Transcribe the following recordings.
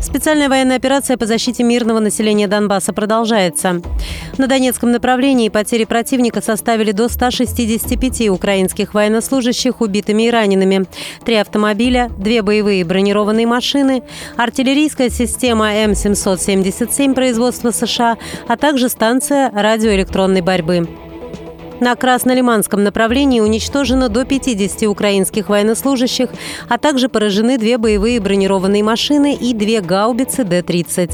Специальная военная операция по защите мирного населения Донбасса продолжается. На Донецком направлении потери противника составили до 165 украинских военнослужащих убитыми и ранеными. Три автомобиля, две боевые бронированные машины, артиллерийская система М777 производства США, а также станция радиоэлектронной борьбы. На Краснолиманском направлении уничтожено до 50 украинских военнослужащих, а также поражены две боевые бронированные машины и две гаубицы Д-30.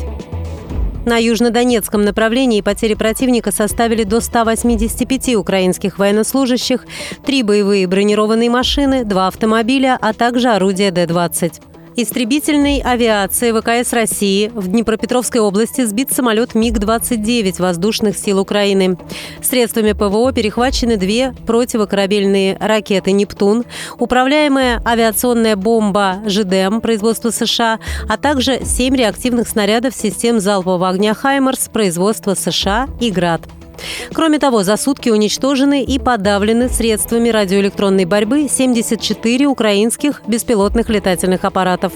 На южнодонецком направлении потери противника составили до 185 украинских военнослужащих, три боевые бронированные машины, два автомобиля, а также орудия Д-20 истребительной авиации ВКС России в Днепропетровской области сбит самолет МиГ-29 воздушных сил Украины. Средствами ПВО перехвачены две противокорабельные ракеты «Нептун», управляемая авиационная бомба «ЖДМ» производства США, а также семь реактивных снарядов систем залпового огня «Хаймерс» производства США и «Град». Кроме того, за сутки уничтожены и подавлены средствами радиоэлектронной борьбы 74 украинских беспилотных летательных аппаратов.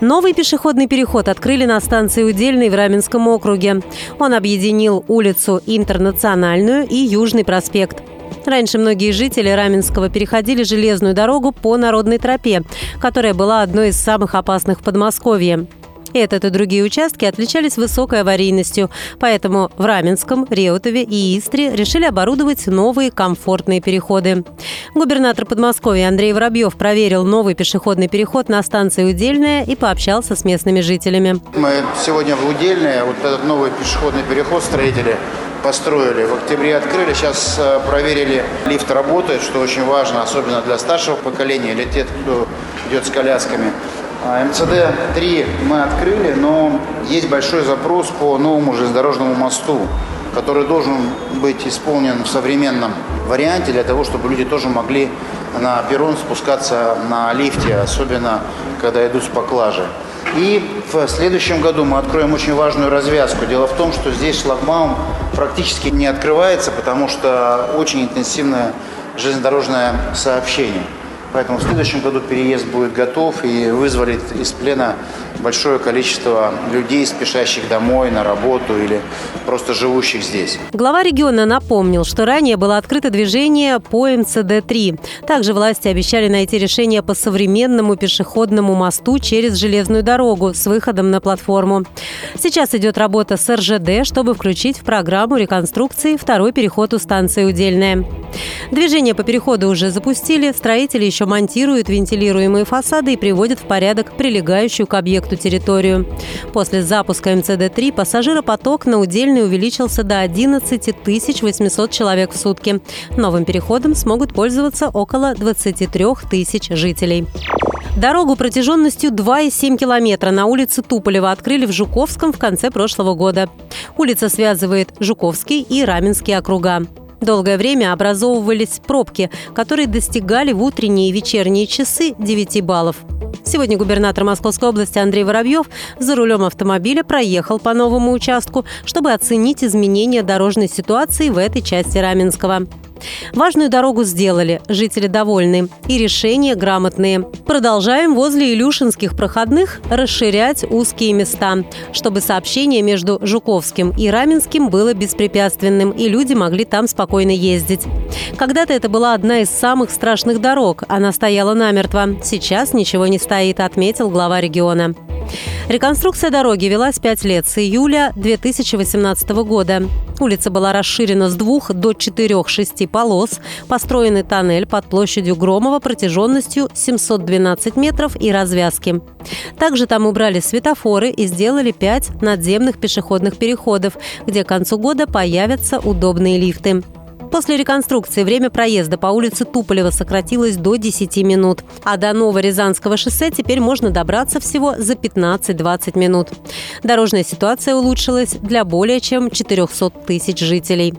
Новый пешеходный переход открыли на станции Удельной в Раменском округе. Он объединил улицу Интернациональную и Южный проспект. Раньше многие жители Раменского переходили железную дорогу по Народной тропе, которая была одной из самых опасных в Подмосковье. Этот и другие участки отличались высокой аварийностью, поэтому в Раменском, Реутове и Истре решили оборудовать новые комфортные переходы. Губернатор Подмосковья Андрей Воробьев проверил новый пешеходный переход на станции Удельная и пообщался с местными жителями. Мы сегодня в Удельное, вот этот новый пешеходный переход строители построили. В октябре открыли, сейчас э, проверили, лифт работает, что очень важно, особенно для старшего поколения или тех, кто идет с колясками. А, МЦД-3 мы открыли, но есть большой запрос по новому железнодорожному мосту, который должен быть исполнен в современном варианте для того, чтобы люди тоже могли на перрон спускаться на лифте, особенно когда идут с поклажи. И в следующем году мы откроем очень важную развязку. Дело в том, что здесь шлагбаум практически не открывается, потому что очень интенсивное железнодорожное сообщение. Поэтому в следующем году переезд будет готов и вызволит из плена большое количество людей, спешащих домой, на работу или просто живущих здесь. Глава региона напомнил, что ранее было открыто движение по МЦД-3. Также власти обещали найти решение по современному пешеходному мосту через железную дорогу с выходом на платформу. Сейчас идет работа с РЖД, чтобы включить в программу реконструкции второй переход у станции Удельная. Движение по переходу уже запустили, строители еще монтируют вентилируемые фасады и приводят в порядок прилегающую к объекту территорию. После запуска МЦД-3 пассажиропоток на Удельной увеличился до 11 800 человек в сутки. Новым переходом смогут пользоваться около 23 тысяч жителей. Дорогу протяженностью 2,7 километра на улице Туполева открыли в Жуковском в конце прошлого года. Улица связывает Жуковский и Раменский округа. Долгое время образовывались пробки, которые достигали в утренние и вечерние часы 9 баллов. Сегодня губернатор Московской области Андрей Воробьев за рулем автомобиля проехал по новому участку, чтобы оценить изменения дорожной ситуации в этой части Раменского. Важную дорогу сделали, жители довольны. И решения грамотные. Продолжаем возле Илюшинских проходных расширять узкие места, чтобы сообщение между Жуковским и Раменским было беспрепятственным, и люди могли там спокойно ездить. Когда-то это была одна из самых страшных дорог. Она стояла намертво. Сейчас ничего не стоит, отметил глава региона. Реконструкция дороги велась пять лет с июля 2018 года. Улица была расширена с двух до четырех шести полос, построенный тоннель под площадью Громова протяженностью 712 метров и развязки. Также там убрали светофоры и сделали пять надземных пешеходных переходов, где к концу года появятся удобные лифты. После реконструкции время проезда по улице Туполева сократилось до 10 минут, а до Новорязанского шоссе теперь можно добраться всего за 15-20 минут. Дорожная ситуация улучшилась для более чем 400 тысяч жителей.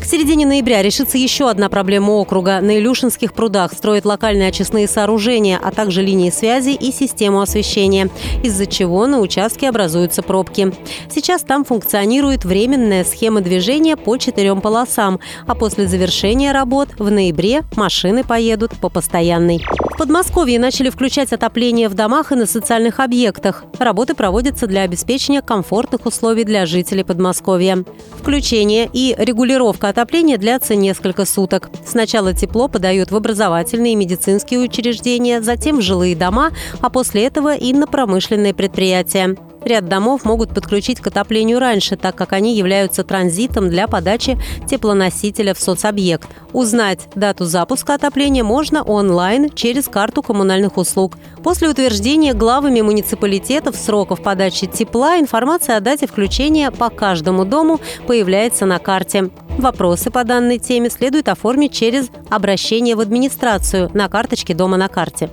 К середине ноября решится еще одна проблема округа. На Илюшинских прудах строят локальные очистные сооружения, а также линии связи и систему освещения, из-за чего на участке образуются пробки. Сейчас там функционирует временная схема движения по четырем полосам, а после завершения работ в ноябре машины поедут по постоянной. В Подмосковье начали включать отопление в домах и на социальных объектах. Работы проводятся для обеспечения комфортных условий для жителей Подмосковья. Включение и регулировка отопления длятся несколько суток. Сначала тепло подают в образовательные и медицинские учреждения, затем в жилые дома, а после этого и на промышленные предприятия. Ряд домов могут подключить к отоплению раньше, так как они являются транзитом для подачи теплоносителя в соцобъект. Узнать дату запуска отопления можно онлайн через карту коммунальных услуг. После утверждения главами муниципалитетов сроков подачи тепла информация о дате включения по каждому дому появляется на карте. Вопросы по данной теме следует оформить через обращение в администрацию на карточке дома на карте.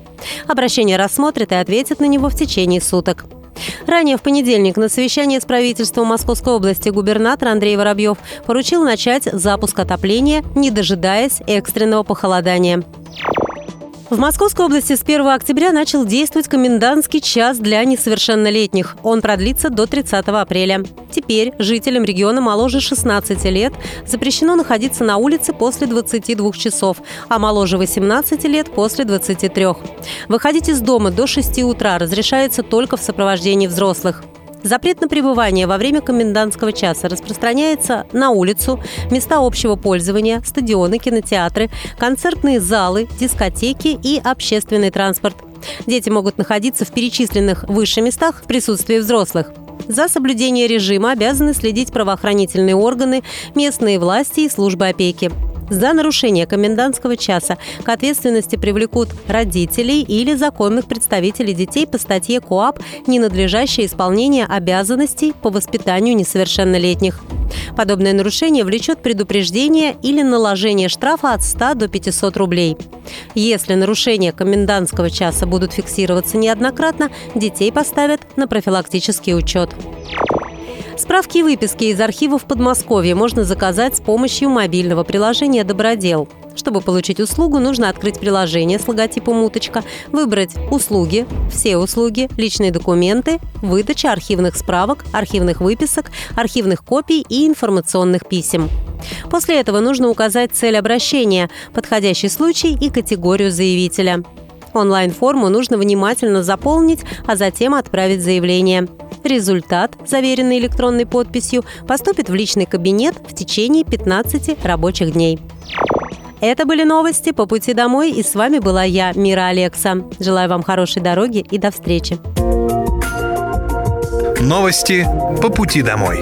Обращение рассмотрят и ответят на него в течение суток. Ранее в понедельник на совещании с правительством Московской области губернатор Андрей Воробьев поручил начать запуск отопления, не дожидаясь экстренного похолодания. В Московской области с 1 октября начал действовать комендантский час для несовершеннолетних. Он продлится до 30 апреля. Теперь жителям региона моложе 16 лет запрещено находиться на улице после 22 часов, а моложе 18 лет после 23. Выходить из дома до 6 утра разрешается только в сопровождении взрослых. Запрет на пребывание во время комендантского часа распространяется на улицу, места общего пользования, стадионы, кинотеатры, концертные залы, дискотеки и общественный транспорт. Дети могут находиться в перечисленных выше местах в присутствии взрослых. За соблюдение режима обязаны следить правоохранительные органы, местные власти и службы опеки. За нарушение комендантского часа к ответственности привлекут родителей или законных представителей детей по статье КОАП «Ненадлежащее исполнение обязанностей по воспитанию несовершеннолетних». Подобное нарушение влечет предупреждение или наложение штрафа от 100 до 500 рублей. Если нарушения комендантского часа будут фиксироваться неоднократно, детей поставят на профилактический учет. Справки и выписки из архивов Подмосковья можно заказать с помощью мобильного приложения «Добродел». Чтобы получить услугу, нужно открыть приложение с логотипом «Уточка», выбрать «Услуги», «Все услуги», «Личные документы», «Выдача архивных справок», «Архивных выписок», «Архивных копий» и «Информационных писем». После этого нужно указать цель обращения, подходящий случай и категорию заявителя. Онлайн-форму нужно внимательно заполнить, а затем отправить заявление. Результат, заверенный электронной подписью, поступит в личный кабинет в течение 15 рабочих дней. Это были новости по пути домой, и с вами была я, Мира Алекса. Желаю вам хорошей дороги и до встречи. Новости по пути домой.